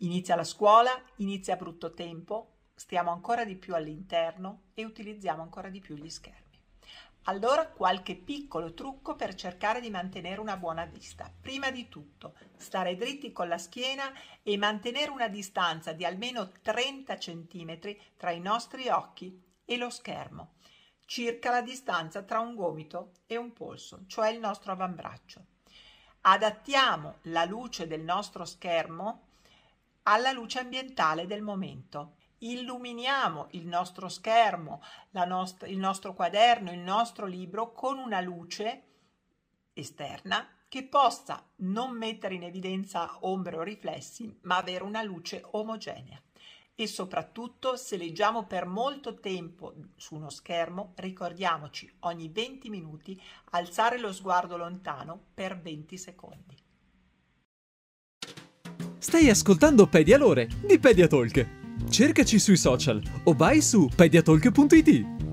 Inizia la scuola, inizia brutto tempo, stiamo ancora di più all'interno e utilizziamo ancora di più gli schermi. Allora qualche piccolo trucco per cercare di mantenere una buona vista. Prima di tutto, stare dritti con la schiena e mantenere una distanza di almeno 30 cm tra i nostri occhi e lo schermo, circa la distanza tra un gomito e un polso, cioè il nostro avambraccio. Adattiamo la luce del nostro schermo alla luce ambientale del momento illuminiamo il nostro schermo, nost- il nostro quaderno, il nostro libro con una luce esterna che possa non mettere in evidenza ombre o riflessi, ma avere una luce omogenea. E soprattutto, se leggiamo per molto tempo su uno schermo, ricordiamoci ogni 20 minuti alzare lo sguardo lontano per 20 secondi. Stai ascoltando Pedialore di Pediatalk. Cercaci sui social o vai su pediatalk.it.